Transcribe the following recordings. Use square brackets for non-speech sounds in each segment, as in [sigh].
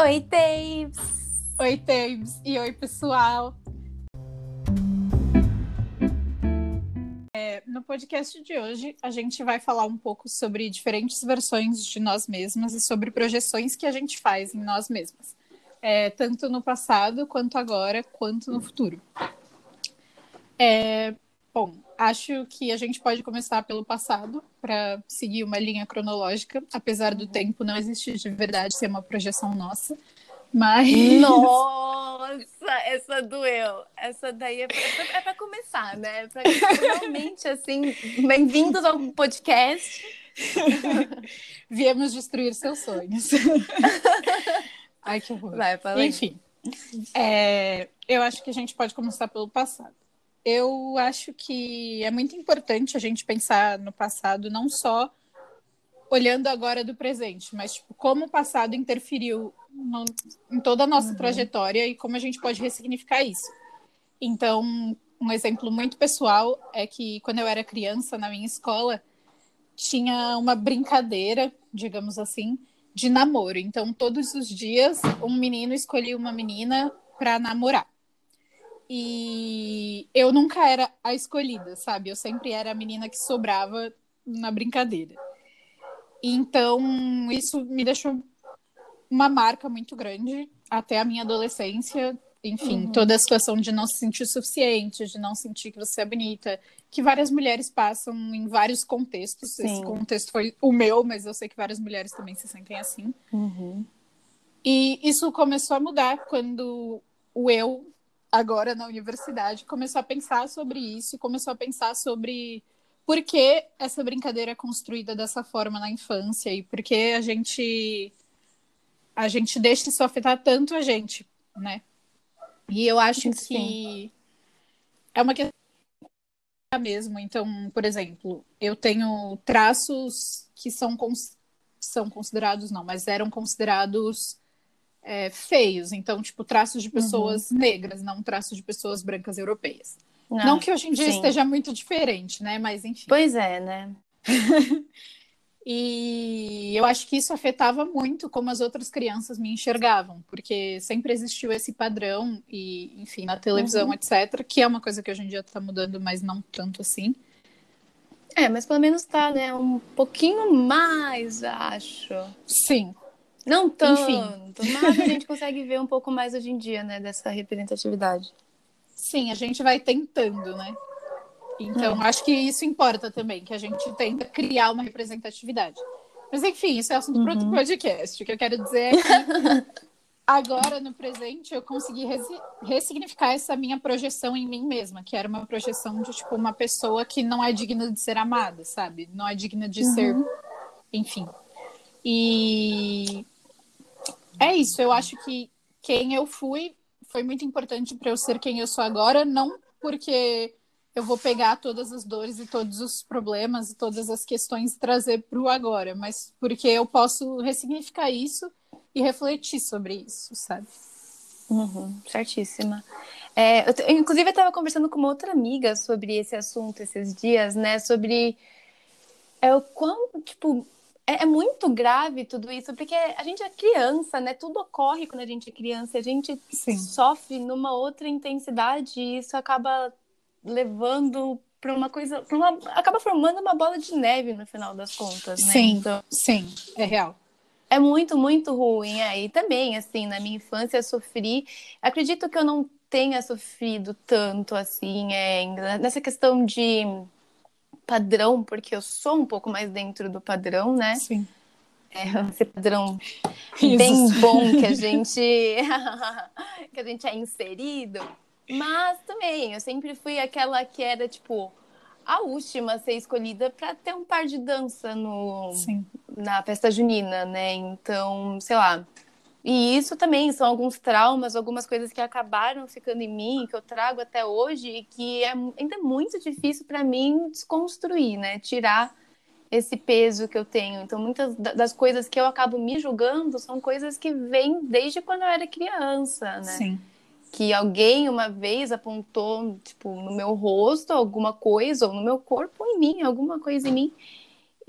Oi, Tapes! Oi, Tapes! E oi, pessoal! É, no podcast de hoje, a gente vai falar um pouco sobre diferentes versões de nós mesmas e sobre projeções que a gente faz em nós mesmas, é, tanto no passado, quanto agora, quanto no futuro. É, bom, acho que a gente pode começar pelo passado, para seguir uma linha cronológica, apesar do tempo não existir de verdade, ser uma projeção nossa. Mas. Nossa, essa doeu. Essa daí é para é começar, né? Para realmente, assim, bem-vindos ao podcast. [laughs] Viemos destruir seus sonhos. Ai, que horror. Vai, Enfim, é, eu acho que a gente pode começar pelo passado. Eu acho que é muito importante a gente pensar no passado, não só olhando agora do presente, mas tipo, como o passado interferiu no, em toda a nossa uhum. trajetória e como a gente pode ressignificar isso. Então, um exemplo muito pessoal é que quando eu era criança, na minha escola, tinha uma brincadeira, digamos assim, de namoro. Então, todos os dias, um menino escolhia uma menina para namorar. E eu nunca era a escolhida, sabe? Eu sempre era a menina que sobrava na brincadeira. Então, isso me deixou uma marca muito grande até a minha adolescência. Enfim, uhum. toda a situação de não se sentir suficiente, de não sentir que você é bonita, que várias mulheres passam em vários contextos. Sim. Esse contexto foi o meu, mas eu sei que várias mulheres também se sentem assim. Uhum. E isso começou a mudar quando o eu agora na universidade, começou a pensar sobre isso e começou a pensar sobre por que essa brincadeira é construída dessa forma na infância e por que a gente a gente deixa isso afetar tanto a gente, né? E eu acho Sim. que é uma questão mesmo. Então, por exemplo, eu tenho traços que são, são considerados, não, mas eram considerados é, feios. Então, tipo, traços de pessoas uhum. negras, não traços de pessoas brancas europeias. Não, não que hoje em dia sim. esteja muito diferente, né? Mas enfim. Pois é, né? [laughs] e eu acho que isso afetava muito como as outras crianças me enxergavam, porque sempre existiu esse padrão, e, enfim, na televisão, uhum. etc., que é uma coisa que hoje em dia está mudando, mas não tanto assim. É, mas pelo menos tá, né? Um pouquinho mais, acho. Sim, não tanto, Enfim. mas a gente consegue ver um pouco mais hoje em dia, né, dessa representatividade. Sim, a gente vai tentando, né? Então, é. acho que isso importa também, que a gente tenta criar uma representatividade. Mas, enfim, isso é assunto uhum. para outro podcast. O que eu quero dizer é que [laughs] agora, no presente, eu consegui ressignificar essa minha projeção em mim mesma, que era uma projeção de, tipo, uma pessoa que não é digna de ser amada, sabe? Não é digna de uhum. ser, enfim. E é isso, eu acho que quem eu fui foi muito importante para eu ser quem eu sou agora, não porque eu vou pegar todas as dores e todos os problemas e todas as questões e trazer para o agora, mas porque eu posso ressignificar isso e refletir sobre isso, sabe? Uhum, certíssima. É, eu, inclusive, eu estava conversando com uma outra amiga sobre esse assunto esses dias, né? Sobre é, o quão, tipo, é, é, muito grave tudo isso, porque a gente é criança, né? Tudo ocorre quando a gente é criança, a gente Sim. sofre numa outra intensidade e isso acaba levando para uma coisa, uma, acaba formando uma bola de neve no final das contas, né? Sim, então, sim, é real. É muito, muito ruim. É. E também, assim, na minha infância eu sofri. Acredito que eu não tenha sofrido tanto assim, é, nessa questão de padrão, porque eu sou um pouco mais dentro do padrão, né? Sim. É, esse padrão [laughs] bem bom que a gente [laughs] que a gente é inserido. Mas também, eu sempre fui aquela que era, tipo, a última a ser escolhida para ter um par de dança no, Sim. na festa junina, né? Então, sei lá, e isso também são alguns traumas, algumas coisas que acabaram ficando em mim, que eu trago até hoje e que é ainda é muito difícil para mim desconstruir, né? Tirar esse peso que eu tenho. Então, muitas das coisas que eu acabo me julgando são coisas que vêm desde quando eu era criança, né? Sim. Que alguém uma vez apontou, tipo, no meu rosto alguma coisa, ou no meu corpo, ou em mim, alguma coisa em mim.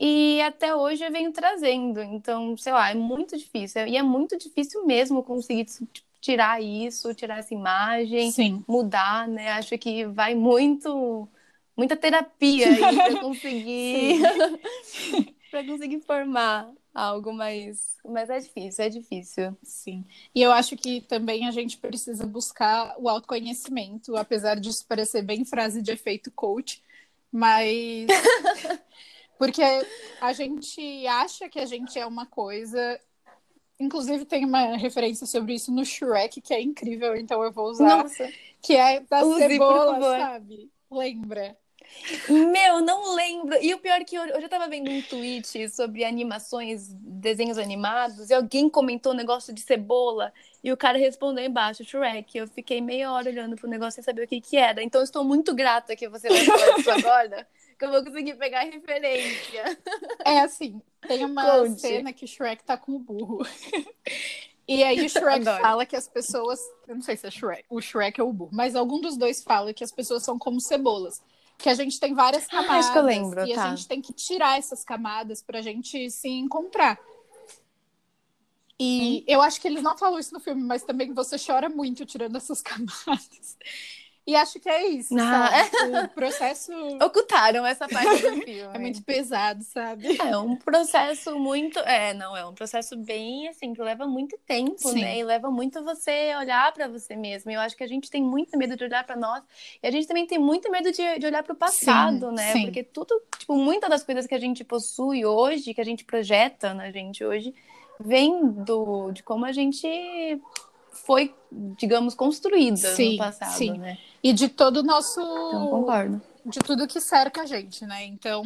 E até hoje eu venho trazendo. Então, sei lá, é muito difícil. E é muito difícil mesmo conseguir tipo, tirar isso, tirar essa imagem, Sim. mudar, né? Acho que vai muito, muita terapia aí para [laughs] conseguir, [laughs] para conseguir formar algo mais, mas é difícil, é difícil. Sim. E eu acho que também a gente precisa buscar o autoconhecimento, apesar disso parecer bem frase de efeito coach, mas [laughs] porque a gente acha que a gente é uma coisa Inclusive, tem uma referência sobre isso no Shrek, que é incrível, então eu vou usar. Nossa. Que é da Use, cebola, sabe? Lembra? Meu, não lembro. E o pior é que eu, eu já tava vendo um tweet sobre animações, desenhos animados, e alguém comentou um negócio de cebola, e o cara respondeu embaixo, Shrek. Eu fiquei meia hora olhando pro negócio sem saber o que que era. Então, estou muito grata que você vai falar isso agora, [laughs] que eu vou conseguir pegar a referência. É assim, tem uma Conte. cena que o Shrek tá com o burro. E aí o [laughs] Shrek Adoro. fala que as pessoas. Eu não sei se é Shrek, o Shrek ou o burro, mas algum dos dois fala que as pessoas são como cebolas. Que a gente tem várias Ah, camadas. acho que eu lembro, e tá. a gente tem que tirar essas camadas pra gente se encontrar. E eu acho que eles não falam isso no filme, mas também você chora muito tirando essas [laughs] camadas. E acho que é isso, Ah. sabe? O processo [laughs] Ocultaram essa parte do [laughs] filme. é muito pesado, sabe? É um processo muito. É, não, é um processo bem assim, que leva muito tempo, Sim. né? E leva muito você olhar pra você mesmo. Eu acho que a gente tem muito medo de olhar pra nós. E a gente também tem muito medo de, de olhar pro passado, Sim, né? sim. Porque tudo, tipo, muitas das coisas que a gente possui hoje, que a gente projeta na gente hoje, vem do, de como a gente foi, digamos, construída Sim, no passado, sim. né? E de todo o nosso. Então, concordo. de tudo que cerca a gente, né? Então,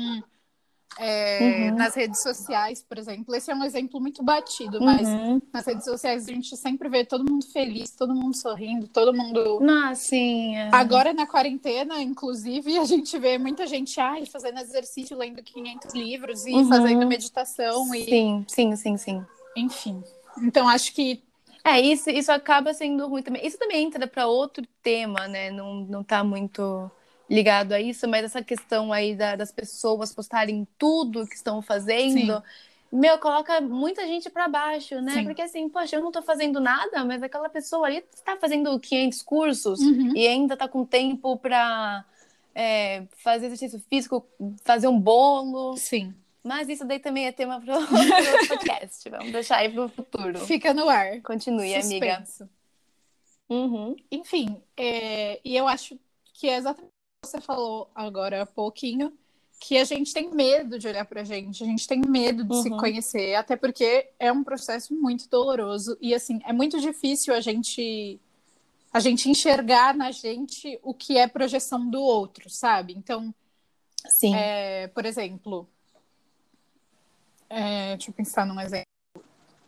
é, Uhum. nas redes sociais, por exemplo, esse é um exemplo muito batido, mas Uhum. nas redes sociais a gente sempre vê todo mundo feliz, todo mundo sorrindo, todo mundo. Não, sim. é. Agora na quarentena, inclusive, a gente vê muita gente ai, fazendo exercício, lendo 500 livros e Uhum. fazendo meditação e, Sim, sim, sim, sim. Enfim. Então acho que É, isso, isso acaba sendo ruim também. Isso também entra para outro tema, né? Não, não tá muito ligado a isso, mas essa questão aí da- das pessoas postarem tudo que estão fazendo, meu, coloca muita gente para baixo, né? Sim. Porque assim, poxa, eu não tô fazendo nada, mas aquela pessoa ali está fazendo 500 cursos Uhum. e ainda tá com tempo para fazer exercício físico, fazer um bolo. sim, Mas isso daí também é tema para [laughs] outro podcast. Vamos deixar aí pro futuro. fica no ar. Continue, amiga. Suspenso. Uhum. Enfim, é, e eu acho que é exatamente o que você falou agora há pouquinho, que a gente tem medo de olhar pra gente, a gente tem medo de se Uhum. conhecer, até porque é um processo muito doloroso e assim, é muito difícil a gente a gente enxergar na gente o que é projeção do outro, sabe? Então, Sim. é, por exemplo, é, deixa eu pensar num exemplo.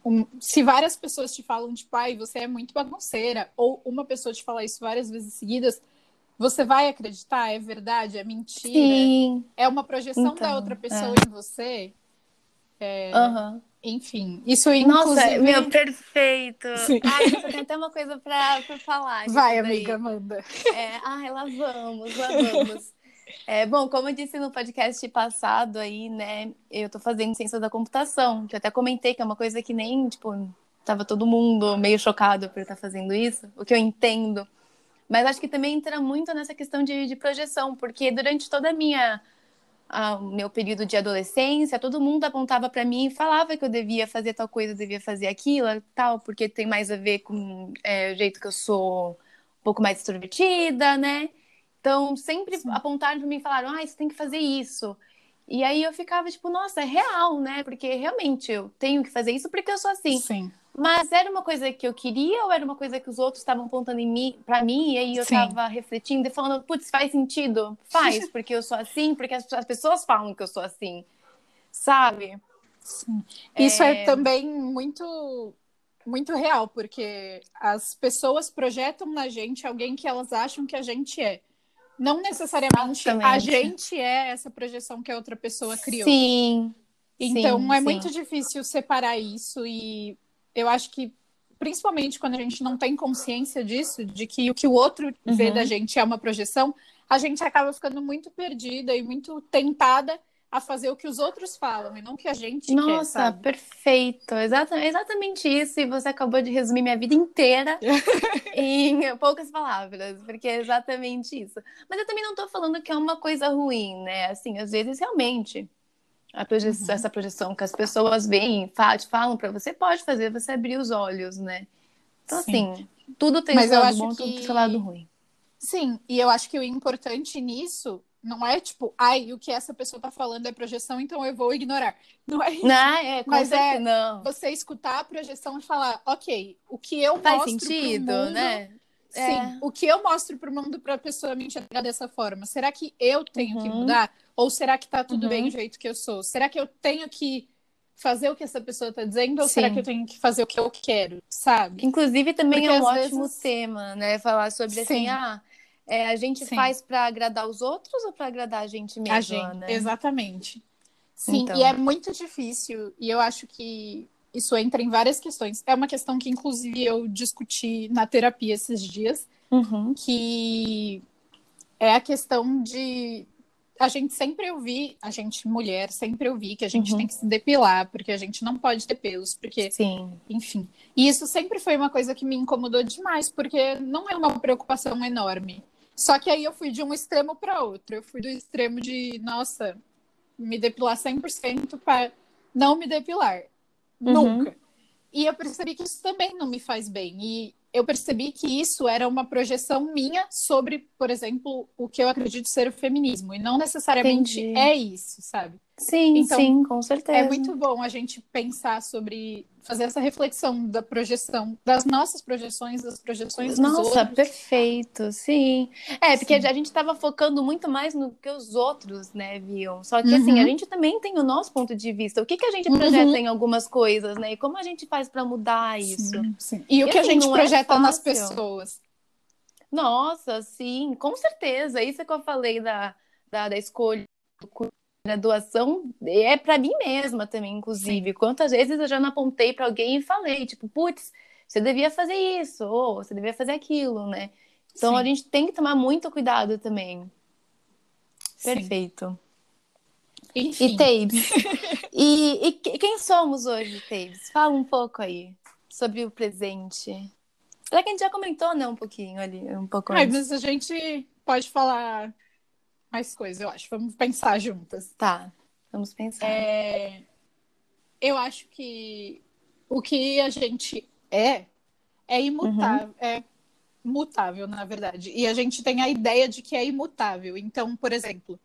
Um- se várias pessoas te falam, tipo, ai, você é muito bagunceira, ou uma pessoa te falar isso várias vezes seguidas, você vai acreditar? É verdade? É mentira? Sim. É uma projeção Então, da outra pessoa é. em você? Aham. Enfim, isso Nossa, inclusive... meu, perfeito. Sim. Ai, eu tenho até uma coisa pra, pra falar. Vai, daí. amiga, manda. É, ai, lá vamos, lá vamos. É, bom, como eu disse no podcast passado aí, né, eu tô fazendo ciência da computação, que eu até comentei que é uma coisa que nem, tipo, tava todo mundo meio chocado por eu estar fazendo isso, o que eu entendo. Mas acho que também entra muito nessa questão de, de projeção, porque durante toda a minha a- meu período de adolescência, todo mundo apontava para mim e falava que eu devia fazer tal coisa, devia fazer aquilo, tal, porque tem mais a ver com é, o jeito que eu sou um pouco mais extrovertida, né? Então, sempre Sim. apontaram para mim e falaram, ah, você tem que fazer isso. E aí eu ficava tipo, nossa, é real, né? Porque realmente eu tenho que fazer isso porque eu sou assim. Sim. Mas era uma coisa que eu queria ou era uma coisa que os outros estavam apontando em mim, para mim e aí eu Sim. tava refletindo e falando, putz, faz sentido? Faz, [laughs] porque eu sou assim, porque as, as pessoas falam que eu sou assim. Sabe? Isso é... também muito muito real, porque as pessoas projetam na gente alguém que elas acham que a gente é. Não necessariamente a gente é essa projeção que a outra pessoa criou. Sim. Então sim, é sim. muito difícil separar isso e eu acho que principalmente quando a gente não tem consciência disso, de que o que o outro vê Uhum. da gente é uma projeção, a gente acaba ficando muito perdida e muito tentada a fazer o que os outros falam e não o que a gente Nossa, quer, sabe? perfeito. Exatamente, exatamente isso. E você acabou de resumir minha vida inteira [laughs] em poucas palavras, porque é exatamente isso. Mas eu também não tô falando que é uma coisa ruim, né? Assim, às vezes realmente proje uhum. essa projeção que as pessoas veem, falam para você, pode fazer você abrir os olhos, né? Então, Sim. assim, tudo tem Mas seu lado bom, que... tudo tem seu lado ruim. Sim, e eu acho que o importante nisso não é tipo, ai, o que essa pessoa tá falando é projeção, então eu vou ignorar. Não é isso. Não, é, Mas é não. você escutar a projeção e falar, ok, o que eu Faz mostro sentido, mundo, né? Sim, é. o que eu mostro pro mundo pra pessoa me enxergar dessa forma? Será que eu tenho uhum. que mudar? Ou será que tá tudo uhum. bem do jeito que eu sou? Será que eu tenho que fazer o que essa pessoa tá dizendo? Ou Sim. será que eu tenho que fazer o que eu quero, sabe? Inclusive, também Porque é um ótimo vezes... tema, né? Falar sobre assim, Sim. assim, ah é, a gente Sim. faz para agradar os outros ou para agradar a gente mesma, a gente, né? Exatamente. Sim, então. e é muito difícil. E eu acho que isso entra em várias questões. É uma questão que, inclusive, eu discuti na terapia esses dias, uhum. que é a questão de a gente sempre ouvir, a gente mulher sempre ouvir que a gente uhum. tem que se depilar, porque a gente não pode ter pelos, porque, Sim. enfim. E isso sempre foi uma coisa que me incomodou demais, porque não é uma preocupação enorme. Só que aí eu fui de um extremo para outro. Eu fui do extremo de, nossa, me depilar 100% para não me depilar. Uhum. Nunca. E eu percebi que isso também não me faz bem. E eu percebi que isso era uma projeção minha sobre, por exemplo, o que eu acredito ser o feminismo. E não necessariamente Entendi. é isso, sabe? Sim, então, sim, com certeza. É muito bom a gente pensar sobre fazer essa reflexão da projeção, das nossas projeções, das projeções Nossa, dos outros. perfeito, sim. É, porque sim. a gente estava focando muito mais no que os outros, né, viam. Só que, uhum. assim, a uhum. gente também tem o nosso ponto de vista. O que, que a gente projeta uhum. em algumas coisas, né? E como a gente faz para mudar isso. Sim, sim. E, e, o que assim, a gente é projeta é nas pessoas. Nossa, sim, com certeza. Isso é que eu falei da, da, da escolha a doação é para mim mesma também, inclusive. Sim. Quantas vezes eu já não apontei para alguém e falei, tipo, putz, você devia fazer isso, ou você devia fazer aquilo, né? Então Sim. a gente tem que tomar muito cuidado também. Sim. Perfeito. Enfim. E Tabes. [laughs] e, e quem somos hoje, Tabes? Fala um pouco aí sobre o presente. Será que a gente já comentou, né, um pouquinho ali, um pouco Ai, mas a gente pode falar mais coisas, eu acho. Vamos pensar juntas. Tá, vamos pensar. É... Eu acho que o que a gente é é imutável, uhum. é mutável, na verdade. E a gente tem a ideia de que é imutável. Então, por exemplo,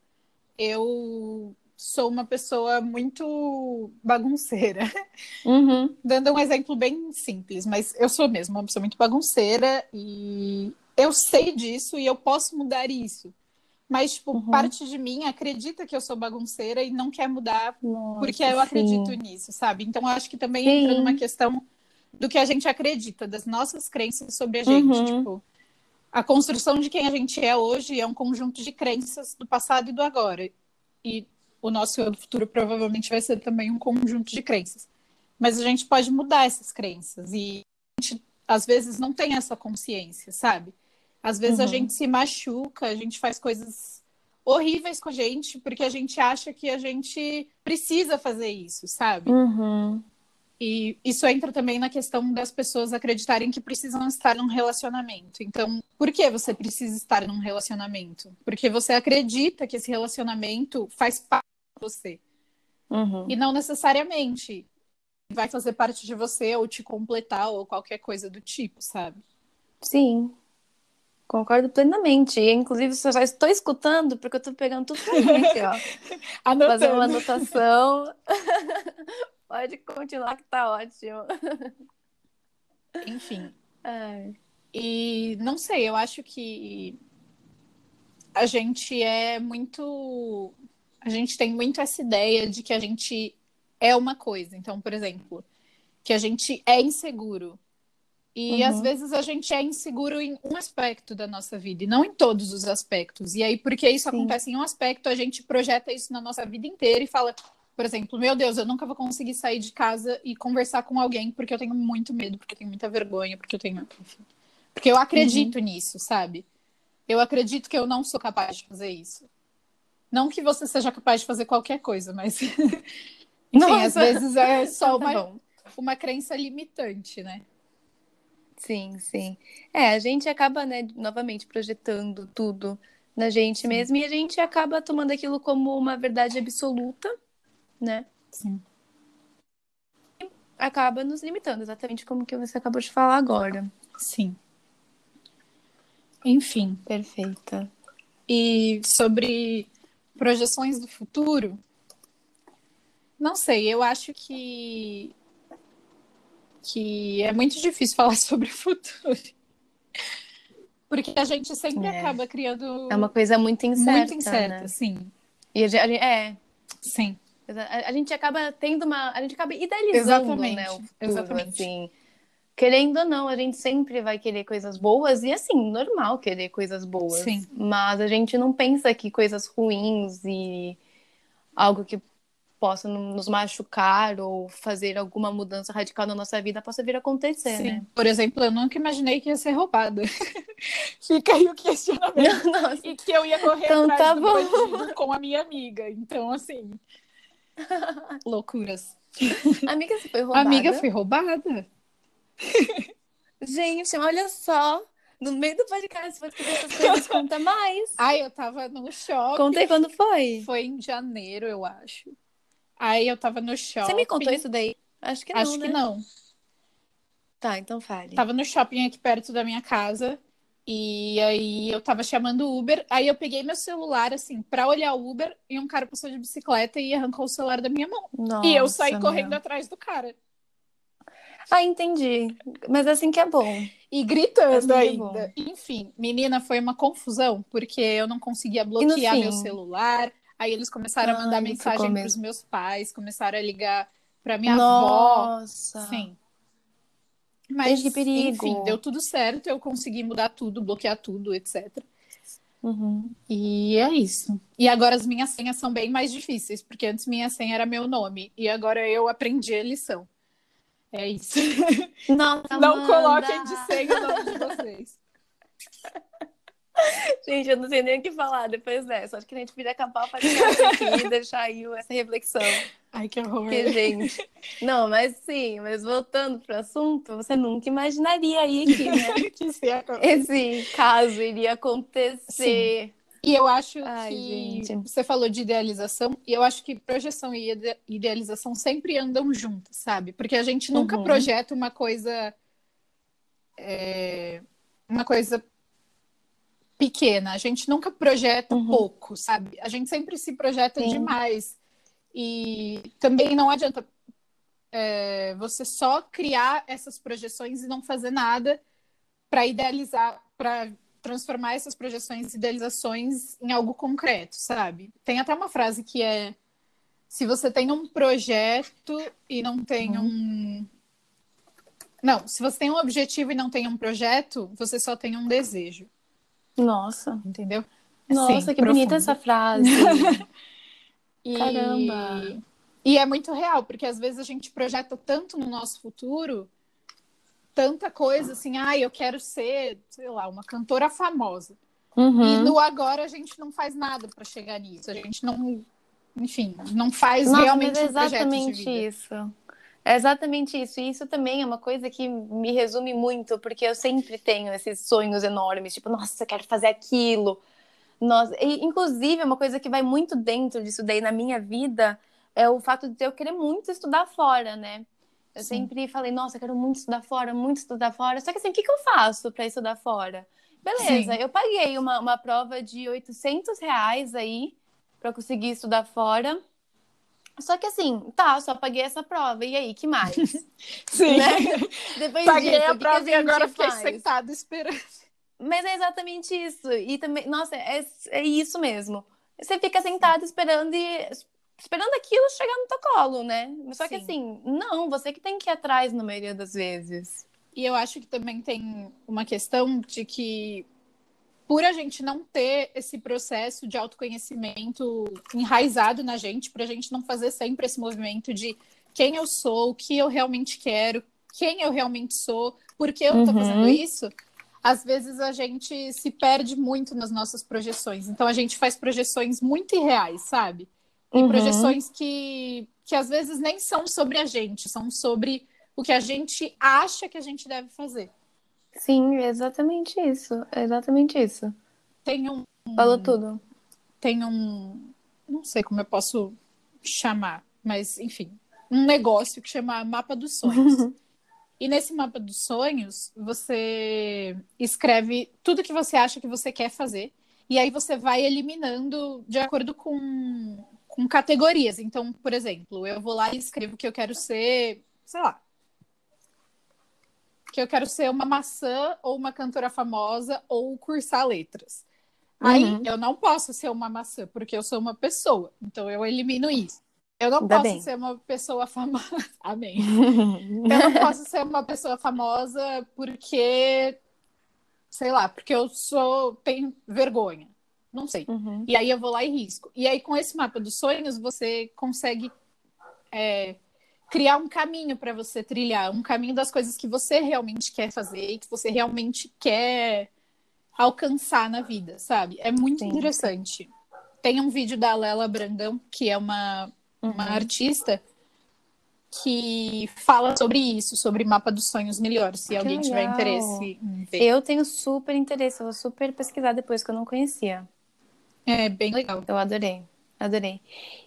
eu sou uma pessoa muito bagunceira. Uhum. Dando um exemplo bem simples, mas eu sou mesmo uma pessoa muito bagunceira e eu sei disso e eu posso mudar isso. Mas, tipo, uhum. parte de mim acredita que eu sou bagunceira e não quer mudar Nossa, porque eu acredito sim. nisso, sabe? Então, acho que também sim. entra numa questão do que a gente acredita, das nossas crenças sobre a gente. Uhum. Tipo, a construção de quem a gente é hoje é um conjunto de crenças do passado e do agora. E o nosso eu do futuro provavelmente vai ser também um conjunto de crenças. Mas a gente pode mudar essas crenças e a gente, às vezes, não tem essa consciência, sabe? Às vezes uhum. a gente se machuca, a gente faz coisas horríveis com a gente porque a gente acha que a gente precisa fazer isso, sabe? Uhum. E isso entra também na questão das pessoas acreditarem que precisam estar num relacionamento. Então, por que você precisa estar num relacionamento? Porque você acredita que esse relacionamento faz parte de você. Uhum. E não necessariamente vai fazer parte de você ou te completar ou qualquer coisa do tipo, sabe? Sim. Concordo plenamente. E, inclusive, eu já estou escutando, porque eu estou pegando tudo pra gente, ó. [laughs] Fazer uma anotação. [laughs] Pode continuar que tá ótimo. Enfim. [laughs] Ai. E não sei, eu acho que a gente é muito. A gente tem muito essa ideia de que a gente é uma coisa. Então, por exemplo, que a gente é inseguro. E uhum. às vezes a gente é inseguro em um aspecto da nossa vida, e não em todos os aspectos. E aí, porque isso Sim. acontece em um aspecto, a gente projeta isso na nossa vida inteira e fala, por exemplo, meu Deus, eu nunca vou conseguir sair de casa e conversar com alguém porque eu tenho muito medo, porque eu tenho muita vergonha, porque eu tenho. Enfim. Porque eu acredito uhum. nisso, sabe? Eu acredito que eu não sou capaz de fazer isso. Não que você seja capaz de fazer qualquer coisa, mas. [laughs] Enfim, às vezes é [laughs] só tá uma, uma crença limitante, né? Sim, sim. É, a gente acaba, né, novamente projetando tudo na gente mesmo e a gente acaba tomando aquilo como uma verdade absoluta, né? Sim. E acaba nos limitando, exatamente como que você acabou de falar agora. Sim. Enfim. Perfeita. E sobre projeções do futuro, não sei, eu acho que que é muito difícil [laughs] falar sobre o futuro. Porque a gente sempre é. acaba criando. É uma coisa muito incerta. Muito incerta, né? sim. E a gente, é. Sim. A, a, gente acaba tendo uma. A gente acaba idealizando, Exatamente. né? O futuro, Exatamente. Assim. Querendo ou não, a gente sempre vai querer coisas boas, e assim, normal querer coisas boas. Sim. Mas a gente não pensa que coisas ruins e algo que possa nos machucar ou fazer alguma mudança radical na nossa vida possa vir a acontecer, Sim. né? Por exemplo, eu nunca imaginei que ia ser roubada. [laughs] Fica aí o questionamento. [laughs] Nossa. E que eu ia correr então, atrás tá do bandido com a minha amiga. Então, assim... Loucuras. [laughs] Amiga, você foi roubada? Amiga, foi roubada. Gente, olha só. No meio do podcast, você escrever essas coisas, conta mais. Ai, eu tava no shopping. Contei quando foi? Foi em janeiro, eu acho. Aí eu tava no shopping. Você me contou isso daí? Acho que não. Acho né? que não. Tá, então fale. Tava no shopping aqui perto da minha casa. E aí eu tava chamando o Uber. Aí eu peguei meu celular, assim, pra olhar o Uber. E um cara passou de bicicleta e arrancou o celular da minha mão. Nossa, e eu saí meu. correndo atrás do cara. Ah, entendi. Mas assim que é bom. E gritando assim ainda. É Enfim, menina, foi uma confusão, porque eu não conseguia bloquear meu celular. Aí eles começaram Ai, a mandar mensagem para os meus pais, começaram a ligar para minha Nossa. avó. Sim. Mas, que perigo. enfim, deu tudo certo, eu consegui mudar tudo, bloquear tudo, etc. Uhum. E é isso. E agora as minhas senhas são bem mais difíceis, porque antes minha senha era meu nome, e agora eu aprendi a lição. É isso. Nossa, [laughs] Não [laughs] coloquem de senha o nome de vocês. [laughs] Gente, eu não sei nem o que falar depois dessa. Acho que a gente podia acabar o podcast aqui e deixar aí essa reflexão. Ai, que horror. Porque, gente. [laughs] Não, mas sim, mas voltando pro assunto, você nunca imaginaria aí que, né, [laughs] que esse caso iria acontecer. Sim. E eu acho Ai, que gente. você falou de idealização, e eu acho que projeção e idealização sempre andam juntas, sabe? Porque a gente nunca uhum. projeta uma coisa. É, uma coisa pequena, a gente nunca projeta uhum. pouco, sabe? A gente sempre se projeta Sim. demais. E também não adianta é, você só criar essas projeções e não fazer nada para idealizar, para transformar essas projeções e idealizações em algo concreto, sabe? Tem até uma frase que é: se você tem um projeto e não tem uhum. um. Não, se você tem um objetivo e não tem um projeto, você só tem um desejo. Nossa. Entendeu? Nossa, Sim, que bonita essa frase. [laughs] e... Caramba. E é muito real, porque às vezes a gente projeta tanto no nosso futuro, tanta coisa assim, ah, eu quero ser, sei lá, uma cantora famosa. Uhum. E no agora a gente não faz nada para chegar nisso. A gente não, enfim, não faz Nossa, realmente mas é exatamente um isso. É exatamente isso. E isso também é uma coisa que me resume muito, porque eu sempre tenho esses sonhos enormes, tipo, nossa, eu quero fazer aquilo. Nossa, e, inclusive, uma coisa que vai muito dentro disso daí na minha vida é o fato de eu querer muito estudar fora, né? Eu Sim. sempre falei, nossa, eu quero muito estudar fora, muito estudar fora. Só que assim, o que, que eu faço para estudar fora? Beleza, Sim. eu paguei uma, uma prova de 800 reais aí para conseguir estudar fora. Só que assim, tá, só paguei essa prova. E aí, que mais? [laughs] Sim. Né? Depois paguei disso, a prova que e agora fiquei sentada esperando. Mas é exatamente isso. E também, nossa, é, é isso mesmo. Você fica sentado esperando e esperando aquilo chegar no teu colo, né? Só que Sim. assim, não, você que tem que ir atrás na maioria das vezes. E eu acho que também tem uma questão de que por a gente não ter esse processo de autoconhecimento enraizado na gente, para a gente não fazer sempre esse movimento de quem eu sou, o que eu realmente quero, quem eu realmente sou, por que eu estou uhum. fazendo isso, às vezes a gente se perde muito nas nossas projeções. Então a gente faz projeções muito irreais, sabe? E Uhum. projeções que, que às vezes nem são sobre a gente, são sobre o que a gente acha que a gente deve fazer. Sim, exatamente isso. É exatamente isso. Tem um, Falou tudo. tem um, não sei como eu posso chamar, mas enfim, um negócio que chama Mapa dos Sonhos. [laughs] E nesse mapa dos sonhos, você escreve tudo que você acha que você quer fazer. E aí você vai eliminando de acordo com, com categorias. Então, por exemplo, eu vou lá e escrevo que eu quero ser, sei lá, que eu quero ser uma maçã ou uma cantora famosa ou cursar letras. Aí Uhum. eu não posso ser uma maçã, porque eu sou uma pessoa. Então eu elimino isso. Eu não Ainda posso bem. ser uma pessoa famosa. [laughs] Amém. Eu não [laughs] posso ser uma pessoa famosa porque, sei lá, porque eu sou tenho vergonha. Não sei. Uhum. E aí eu vou lá e risco. E aí com esse mapa dos sonhos você consegue é, criar um caminho para você trilhar, um caminho das coisas que você realmente quer fazer e que você realmente quer alcançar na vida, sabe? É muito Sim. interessante. Tem um vídeo da Lela Brandão, que é uma, uma Uhum. artista que fala sobre isso, sobre mapa dos sonhos melhores, se alguém tiver legal. interesse em ver. Eu tenho super interesse, eu vou super pesquisar depois que eu não conhecia. É bem legal. Eu adorei, adorei.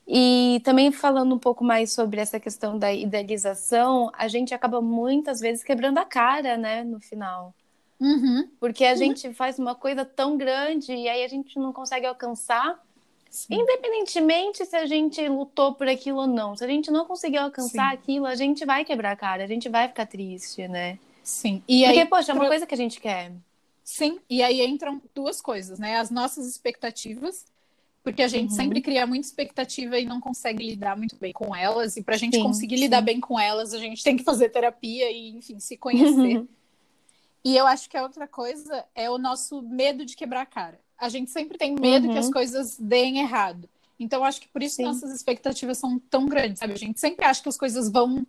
E também falando um pouco mais sobre essa questão da idealização, a gente acaba muitas vezes quebrando a cara, né, no final. Uhum. Porque a gente faz uma coisa tão grande e aí a gente não consegue alcançar, Sim. independentemente se a gente lutou por aquilo ou não. Se a gente não conseguir alcançar Sim. aquilo, a gente vai quebrar a cara, a gente vai ficar triste, né? Sim. E Porque, aí, poxa, é uma coisa que a gente quer. Sim, e aí entram duas coisas, né? As nossas expectativas, porque a gente Uhum. sempre cria muita expectativa e não consegue lidar muito bem com elas, e para a gente Sim, conseguir sim. lidar bem com elas, a gente tem que fazer terapia e, enfim, se conhecer. [laughs] E eu acho que a outra coisa é o nosso medo de quebrar a cara. A gente sempre tem medo Uhum. que as coisas deem errado. Então, eu acho que por isso Sim. nossas expectativas são tão grandes, sabe? A gente sempre acha que as coisas vão.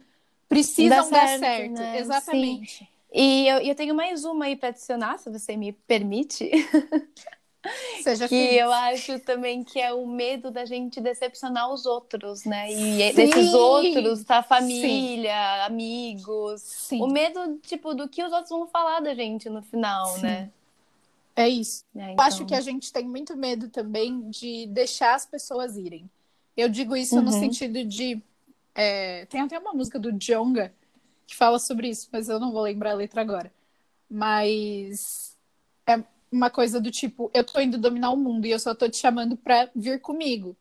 precisam Dar dar certo, certo. né? Exatamente. E eu, eu tenho mais uma aí para adicionar, se você me permite. [laughs] Seja Que feliz. eu acho também que é o medo da gente decepcionar os outros, né? E Sim! desses outros, tá? Família, amigos. Sim. O medo, tipo, do que os outros vão falar da gente no final, Sim. né? É isso. É, Eu acho então. que a gente tem muito medo também de deixar as pessoas irem. Eu digo isso no Uhum. sentido de. é, tem até uma música do Jonga que fala sobre isso, mas eu não vou lembrar a letra agora. Mas é uma coisa do tipo: eu tô indo dominar o mundo e eu só tô te chamando pra vir comigo.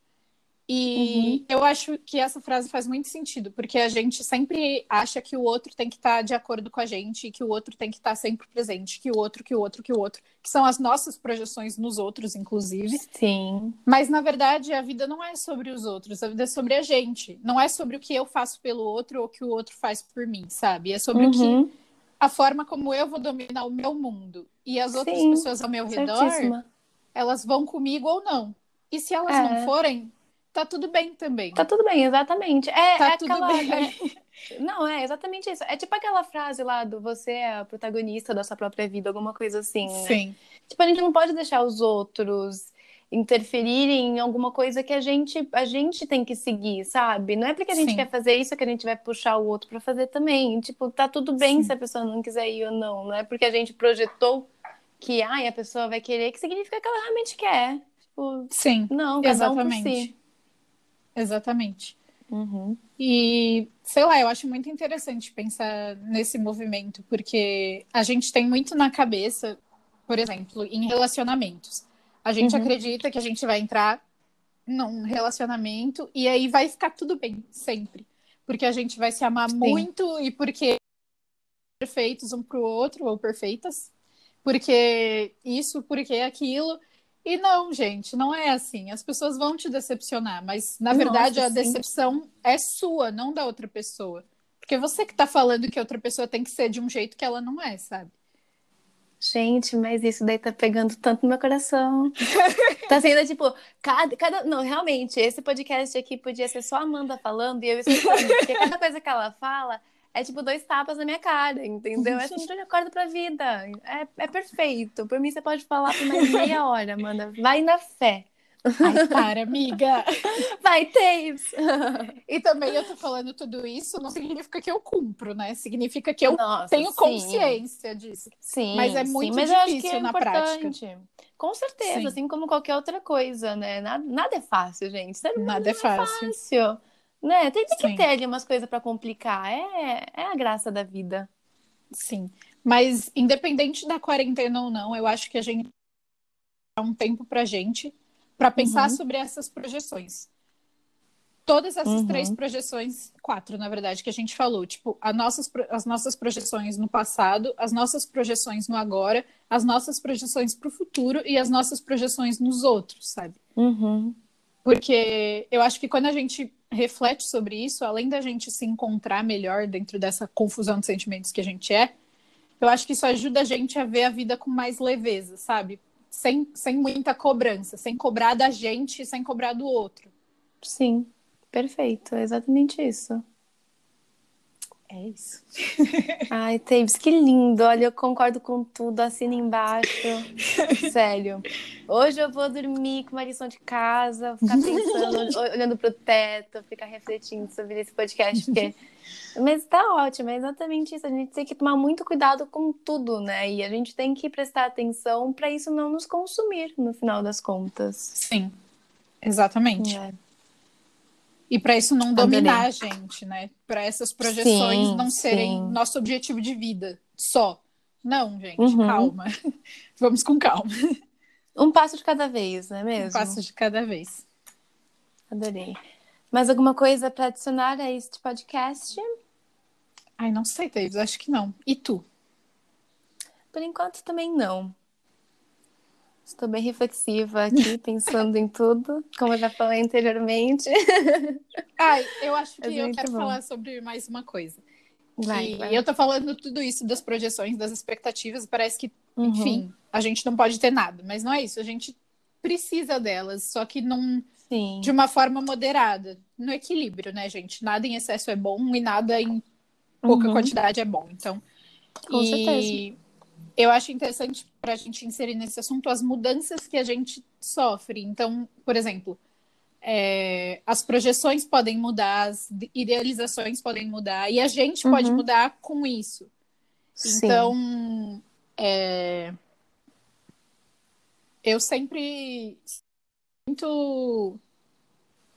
E eu acho que essa frase faz muito sentido, porque a gente sempre acha que o outro tem que estar de acordo com a gente, que o outro tem que estar sempre presente, que o outro, que o outro, que o outro, que são as nossas projeções nos outros, inclusive. Sim. Mas na verdade a vida não é sobre os outros, a vida é sobre a gente. Não é sobre o que eu faço pelo outro ou o que o outro faz por mim, sabe? É sobre o que Uhum. a forma como eu vou dominar o meu mundo e as outras Sim, pessoas ao meu redor, Certíssima. elas vão comigo ou não. E se elas É. não forem, tá tudo bem também. Tá tudo bem, exatamente. É, Tá é tudo aquela. bem. é- Não, é exatamente isso. É tipo aquela frase lá do você é a protagonista da sua própria vida, alguma coisa assim, né? Sim. Tipo, a gente não pode deixar os outros interferirem em alguma coisa que a gente, a gente tem que seguir, sabe? Não é porque a gente Sim. quer fazer isso que a gente vai puxar o outro pra fazer também. Tipo, tá tudo bem Sim. se a pessoa não quiser ir ou não. Não é porque a gente projetou que ai, a pessoa vai querer, que significa que ela realmente quer. Tipo, Sim. não, cada um Exatamente. si. Exatamente. Uhum. E, sei lá, eu acho muito interessante pensar nesse movimento, porque a gente tem muito na cabeça, por exemplo, em relacionamentos. A gente Uhum. acredita que a gente vai entrar num relacionamento e aí vai ficar tudo bem, sempre. Porque a gente vai se amar muito e porque perfeitos um pro outro, ou perfeitas, porque isso, porque aquilo. E não, gente, não é assim. As pessoas vão te decepcionar, mas na Nossa, verdade a sim. decepção é sua, não da outra pessoa. Porque você que tá falando que a outra pessoa tem que ser de um jeito que ela não é, sabe? Gente, mas isso daí tá pegando tanto no meu coração. [laughs] Tá sendo tipo, cada, cada. Não, realmente, esse podcast aqui podia ser só a Amanda falando e eu escutando, porque cada coisa que ela fala é tipo dois tapas na minha cara, entendeu? É assim, [laughs] eu acordo pra vida. É, é perfeito. Por mim, você pode falar por mais meia hora, manda. Vai na fé. Ai, para, amiga. [laughs] Vai, Taves. E também eu tô falando tudo isso, não significa que eu cumpro, né? Significa que eu Nossa, tenho sim. consciência disso. Sim. Mas é sim, muito mas acho que difícil é na prática. importante. Com certeza, Sim. assim como qualquer outra coisa, né? Nada, nada é fácil, gente. Humano Nada é fácil. fácil. Né? Tem, tem que ter ali umas coisas pra complicar. É, é a graça da vida. Sim. Mas independente da quarentena ou não, eu acho que a gente dá um tempo pra gente para pensar Uhum. sobre essas projeções. Todas essas Uhum. três projeções, quatro, na verdade, que a gente falou, tipo, as nossas, as nossas projeções no passado, as nossas projeções no agora, as nossas projeções para o futuro e as nossas projeções nos outros, sabe? Uhum. Porque eu acho que quando a gente reflete sobre isso, além da gente se encontrar melhor dentro dessa confusão de sentimentos que a gente é, eu acho que isso ajuda a gente a ver a vida com mais leveza, sabe? Sem, sem muita cobrança, sem cobrar da gente sem cobrar do outro. Sim, perfeito. É exatamente isso. É isso. [laughs] Ai, Taves, que lindo. Olha, eu concordo com tudo. Assina embaixo. Sério. Hoje eu vou dormir com uma lição de casa, ficar pensando, ol- [laughs] olhando pro teto, ficar refletindo sobre esse podcast. Porque... [laughs] Mas tá ótimo, é exatamente isso. A gente tem que tomar muito cuidado com tudo, né? E a gente tem que prestar atenção para isso não nos consumir, no final das contas. Sim, exatamente. É. E para isso não Adorei. dominar a gente, né? Para essas projeções Sim, não serem sim. nosso objetivo de vida só. Não, gente, Uhum. calma. [laughs] Vamos com calma. Um passo de cada vez, não é Um mesmo? passo de cada vez. Adorei. Mais alguma coisa para adicionar a este podcast? Ai, não sei, Thaís, acho que não. E tu? Por enquanto também não. Estou bem reflexiva aqui, [laughs] pensando em tudo, como eu já falei anteriormente. Ai, eu acho que É eu quero bom. falar sobre mais uma coisa. Vai, vai. eu tô falando tudo isso das projeções, das expectativas, parece que, Uhum. enfim, a gente não pode ter nada, mas não é isso, a gente precisa delas, só que não Sim. de uma forma moderada, no equilíbrio, né, gente? Nada em excesso é bom e nada em pouca Uhum. quantidade é bom. Então, Com e certeza. Eu acho interessante para a gente inserir nesse assunto as mudanças que a gente sofre. Então, por exemplo, é, as projeções podem mudar, as idealizações podem mudar, e a gente pode Uhum. mudar com isso. Sim. Então, é, eu sempre muito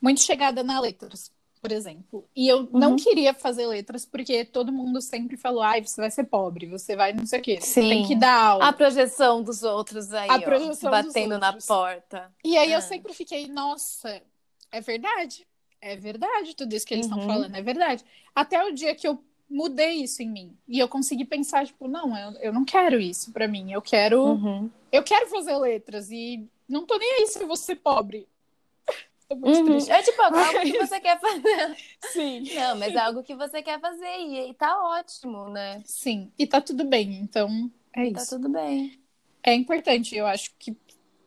muito chegada na letras, por exemplo. E eu não Uhum. queria fazer letras porque todo mundo sempre falou: "Ai, você vai ser pobre, você vai não sei o quê, Sim. tem que dar aula". A projeção dos outros aí, A ó, projeção dos batendo na porta. E aí Ah. eu sempre fiquei, nossa, é verdade. É verdade, tudo isso que eles estão Uhum. falando é verdade. Até o dia que eu mudei isso em mim. E eu consegui pensar, tipo, não, eu, eu não quero isso pra mim. Eu quero, Uhum. eu quero fazer letras e não tô nem aí se eu vou ser pobre. Uhum. É tipo algo que [laughs] você quer fazer. Sim. Não, mas é algo que você quer fazer e, e tá ótimo, né? Sim, e tá tudo bem. Então, é Tá isso. tudo bem. É importante, eu acho que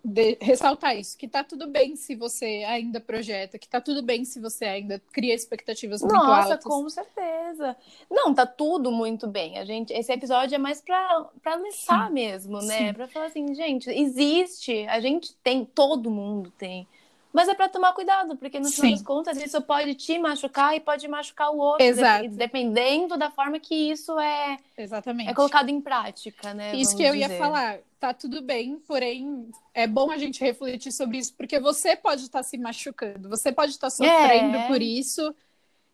de- ressaltar isso, que tá tudo bem se você ainda projeta, que tá tudo bem se você ainda cria expectativas muito Nossa, altas. com certeza. Não, tá tudo muito bem. A gente, esse episódio é mais pra, pra Sim, mesmo, né? sim. Pra falar assim, gente, existe, a gente tem, todo mundo tem. Mas é pra tomar cuidado, porque no final Sim. das contas isso pode te machucar e pode machucar o outro, Exato. dep- dependendo da forma que isso é, Exatamente. é colocado em prática, né? Isso que eu ia dizer. falar, tá tudo bem, porém é bom a gente refletir sobre isso, porque você pode estar se machucando, você pode estar sofrendo É. por isso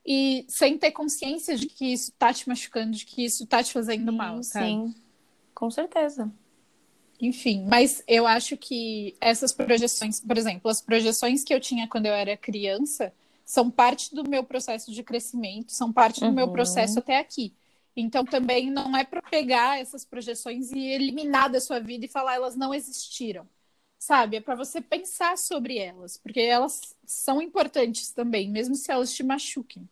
e sem ter consciência de que isso tá te machucando, de que isso tá te fazendo mal, sabe? Sim, com certeza. Enfim, mas eu acho que essas projeções, por exemplo, as projeções que eu tinha quando eu era criança, são parte do meu processo de crescimento, são parte do meu Uhum. processo até aqui. Então também não é para pegar essas projeções e eliminar da sua vida e falar elas não existiram. Sabe? É para você pensar sobre elas, porque elas são importantes também, mesmo se elas te machuquem.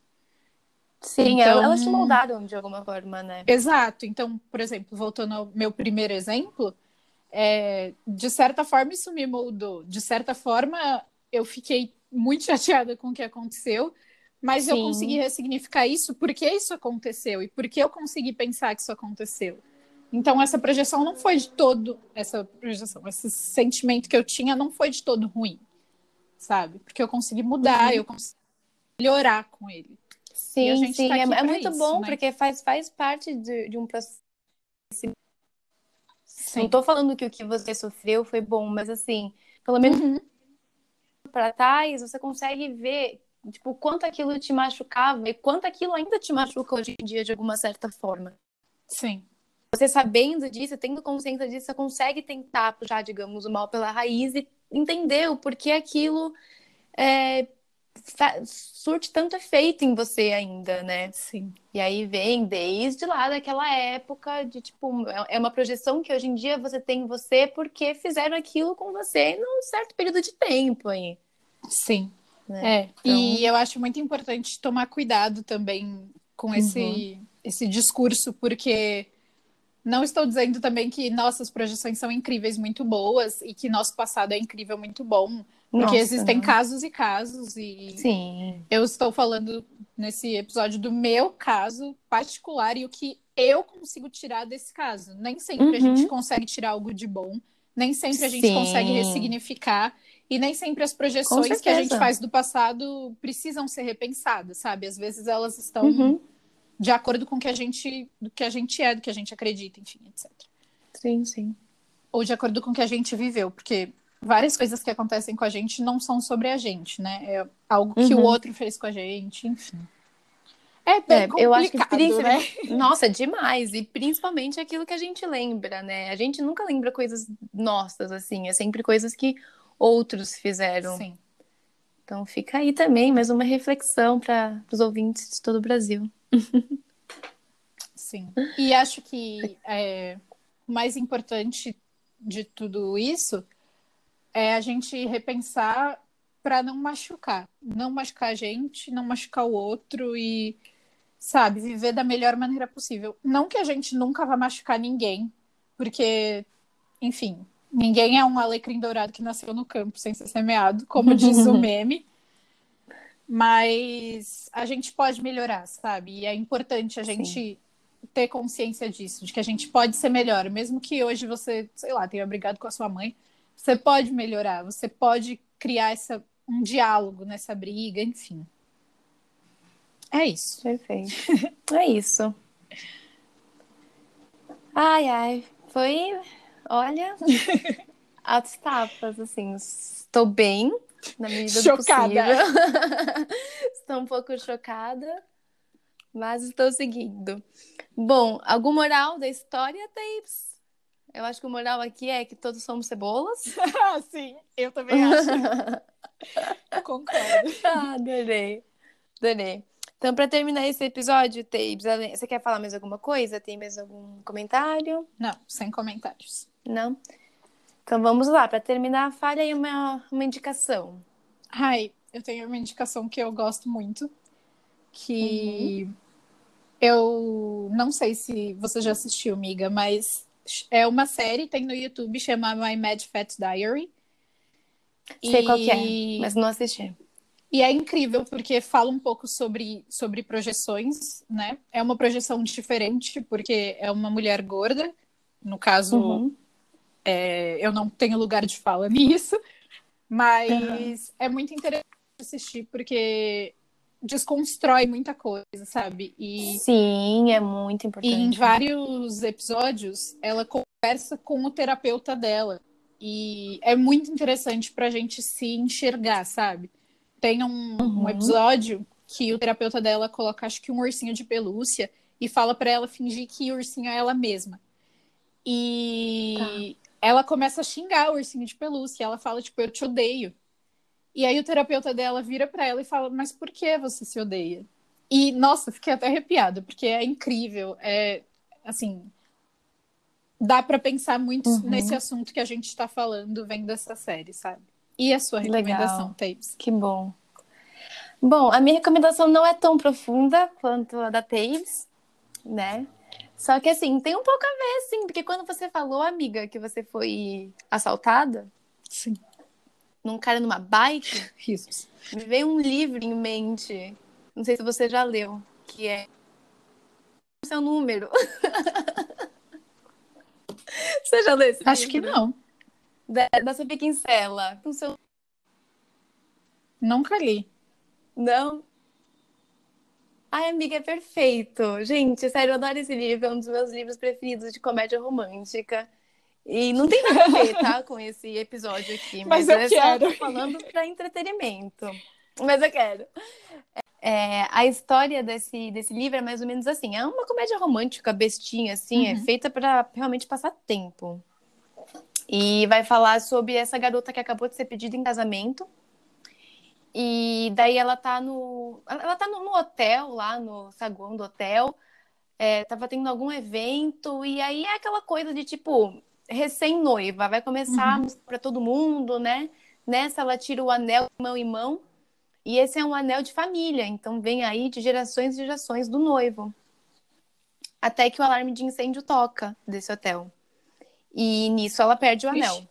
Sim, Então- elas te moldaram de alguma forma, né? Exato. Então, por exemplo, voltando ao meu primeiro exemplo, é, de certa forma isso me moldou. De certa forma, eu fiquei muito [laughs] chateada com o que aconteceu, Mas eu Sim. consegui ressignificar isso porque isso aconteceu e porque eu consegui pensar que isso aconteceu. Então essa projeção não foi de todo essa projeção, esse sentimento que eu tinha não foi de todo ruim, sabe? Porque eu consegui mudar, Uhum. eu consegui melhorar com ele. Sim, gente sim, tá é, é muito isso, bom, né? porque faz, faz parte de, de um processo. Sim. Não tô falando que o que você sofreu foi bom, mas assim, pelo menos Uhum. para trás, você consegue ver, tipo, o quanto aquilo te machucava e quanto aquilo ainda te machuca hoje em dia de alguma certa forma. Sim. Você sabendo disso, tendo consciência disso, você consegue tentar puxar, digamos, o mal pela raiz e entender o porquê aquilo é, surte tanto efeito em você ainda, né? Sim. E aí vem desde lá daquela época de tipo, é uma projeção que hoje em dia você tem em você porque fizeram aquilo com você num certo período de tempo aí. Sim. Né? É. E eu acho muito importante tomar cuidado também com esse, esse discurso, porque não estou dizendo também que nossas projeções são incríveis, muito boas, e que nosso passado é incrível, muito bom. Porque Nossa, existem né? casos e casos, e Sim. eu estou falando nesse episódio do meu caso particular e o que eu consigo tirar desse caso. Nem sempre a Uhum. gente consegue tirar algo de bom, nem sempre a gente Sim. consegue ressignificar, e nem sempre as projeções que a gente faz do passado precisam ser repensadas, sabe? Às vezes elas estão Uhum. de acordo com o que a gente, do que a gente é, do que a gente acredita, enfim, etc. Sim, sim. Ou de acordo com o que a gente viveu, porque várias coisas que acontecem com a gente não são sobre a gente, né? É algo que o Uhum. outro fez com a gente, enfim. É bem É, eu acho que né? [laughs] Nossa, demais. E principalmente aquilo que a gente lembra, né? A gente nunca lembra coisas nossas, assim. É sempre coisas que outros fizeram. Sim. Então fica aí também mais uma reflexão para os ouvintes de todo o Brasil. [laughs] Sim. E acho que é, o mais importante de tudo isso é a gente repensar para não machucar. Não machucar a gente, não machucar o outro e, sabe, viver da melhor maneira possível. Não que a gente nunca vá machucar ninguém, porque, enfim, ninguém é um alecrim dourado que nasceu no campo sem ser semeado, como [laughs] diz o meme. Mas a gente pode melhorar, sabe? E é importante a gente ter consciência disso, de que a gente pode ser melhor, mesmo que hoje você, sei lá, tenha brigado com a sua mãe, você pode melhorar, você pode criar essa, um diálogo nessa briga, enfim. É isso. Perfeito. [laughs] é isso. Ai, ai. Foi, olha, [laughs] altas tapas, assim. Estou bem, na medida Chocada. [laughs] estou um pouco chocada, mas estou seguindo. Bom, algum moral da história, Tapes? Eu acho que o moral aqui é que todos somos cebolas. Ah, [laughs] sim, eu também acho. [laughs] Concordo. Ah, adorei. Adorei. Então, para terminar esse episódio, além- você quer falar mais alguma coisa? Tem mais algum comentário? Não, sem comentários. Não? Então vamos lá, para terminar, fale aí uma, uma indicação. Ai, eu tenho uma indicação que eu gosto muito, que eu não sei se você já assistiu, miga, mas é uma série, tem no YouTube, chama My Mad Fat Diary. Sei qual que E- é, mas não assisti. E é incrível porque fala um pouco sobre, sobre projeções, né? É uma projeção diferente, porque é uma mulher gorda. No caso, Uhum. é, eu não tenho lugar de fala [laughs] nisso, mas é muito interessante assistir porque desconstrói muita coisa, sabe? E, Sim, é muito e importante. em vários episódios ela conversa com o terapeuta dela. E é muito interessante pra gente se enxergar, sabe? Tem um, um Uhum. episódio que o terapeuta dela coloca, acho que um ursinho de pelúcia e fala pra ela fingir que o ursinho é ela mesma. E ela começa a xingar o ursinho de pelúcia. Ela fala, tipo, eu te odeio. E aí o terapeuta dela vira pra ela e fala, mas por que você se odeia? E, nossa, fiquei até arrepiada, porque é incrível. É, assim, dá pra pensar muito Uhum. nesse assunto que a gente tá falando vendo essa série, sabe? E a sua recomendação, Legal. Tapes? Que bom. Bom, a minha recomendação não é tão profunda quanto a da Taves, né? Só que assim, tem um pouco a ver, sim, porque quando você falou, amiga, que você foi assaltada Sim. Num cara numa bike, [laughs] Isso. me veio um livro em mente Não sei se você já leu, que é o seu número. [laughs] você já leu esse Acho livro? que não. Da, da Sofia Kinsella. Com seu... Nunca li. Não? Ai, amiga, é perfeito. Gente, sério, eu adoro esse livro. É um dos meus livros preferidos de comédia romântica. E não tem nada a ver, tá, [laughs] com esse episódio aqui. Mas Mas, eu é quero. só falando para entretenimento. Mas eu quero. É, a história desse, desse livro é mais ou menos assim. É uma comédia romântica, bestinha, assim. É Uhum. feita para realmente passar tempo. E vai falar sobre essa garota que acabou de ser pedida em casamento. E daí ela tá no. Ela tá no, no hotel, lá no saguão do hotel. É, tava tendo algum evento, e aí é aquela coisa de tipo, recém-noiva, vai começar a mostrar pra todo mundo, né? Nessa ela tira o anel mão em mão, e esse é um anel de família, então vem aí de gerações e gerações do noivo. Até que o alarme de incêndio toca desse hotel. E nisso ela perde o anel. Ixi.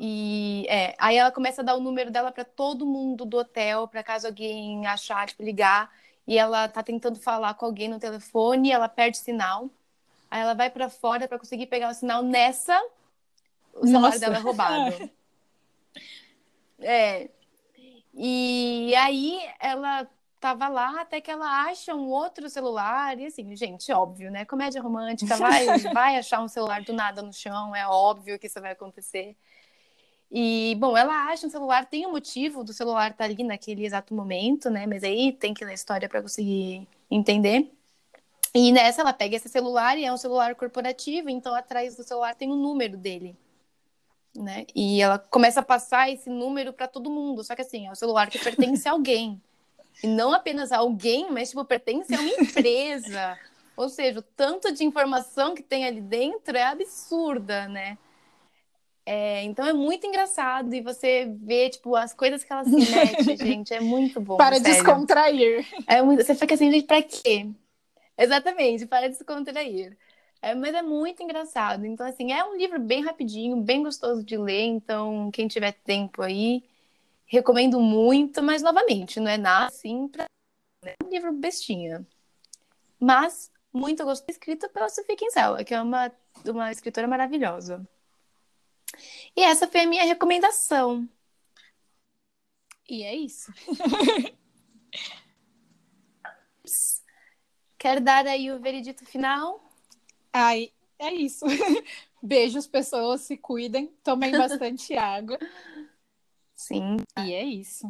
E é, aí ela começa a dar o número dela para todo mundo do hotel, para caso alguém achar, tipo, ligar. E ela tá tentando falar com alguém no telefone, ela perde sinal. Aí ela vai para fora para conseguir pegar o sinal nessa. O celular Nossa. dela é roubado. [laughs] É. E aí ela tava lá até que ela acha um outro celular. E assim, gente, óbvio, né? Comédia romântica, vai, [laughs] vai achar um celular do nada no chão, é óbvio que isso vai acontecer. E, bom, ela acha um celular, tem um motivo do celular estar ali naquele exato momento, né? Mas aí tem que ler a história para conseguir entender. E nessa ela pega esse celular e é um celular corporativo, então atrás do celular tem o número dele. Né? E ela começa a passar esse número para todo mundo. Só que assim, é um celular que pertence a alguém. E não apenas a alguém, mas tipo, pertence a uma empresa. Ou seja, o tanto de informação que tem ali dentro é absurda, né? É, então é muito engraçado e você vê, tipo, as coisas que ela se mete, [laughs] gente, é muito bom. Para sério. descontrair. É muito- Você fica assim, gente, pra quê? Exatamente, para descontrair. É, mas é muito engraçado. Então, assim, é um livro bem rapidinho, bem gostoso de ler. Então, quem tiver tempo aí, recomendo muito. Mas, novamente, não é nada assim pra... É um livro bestinha. Mas, muito gostoso. Escrito pela Sofia Kinsella, que é uma, uma escritora maravilhosa. E essa foi a minha recomendação. E é isso. [laughs] Quer dar aí o veredito final? Ai, é isso. [laughs] Beijos, pessoas, se cuidem, tomem bastante [laughs] água. Sim. E é isso.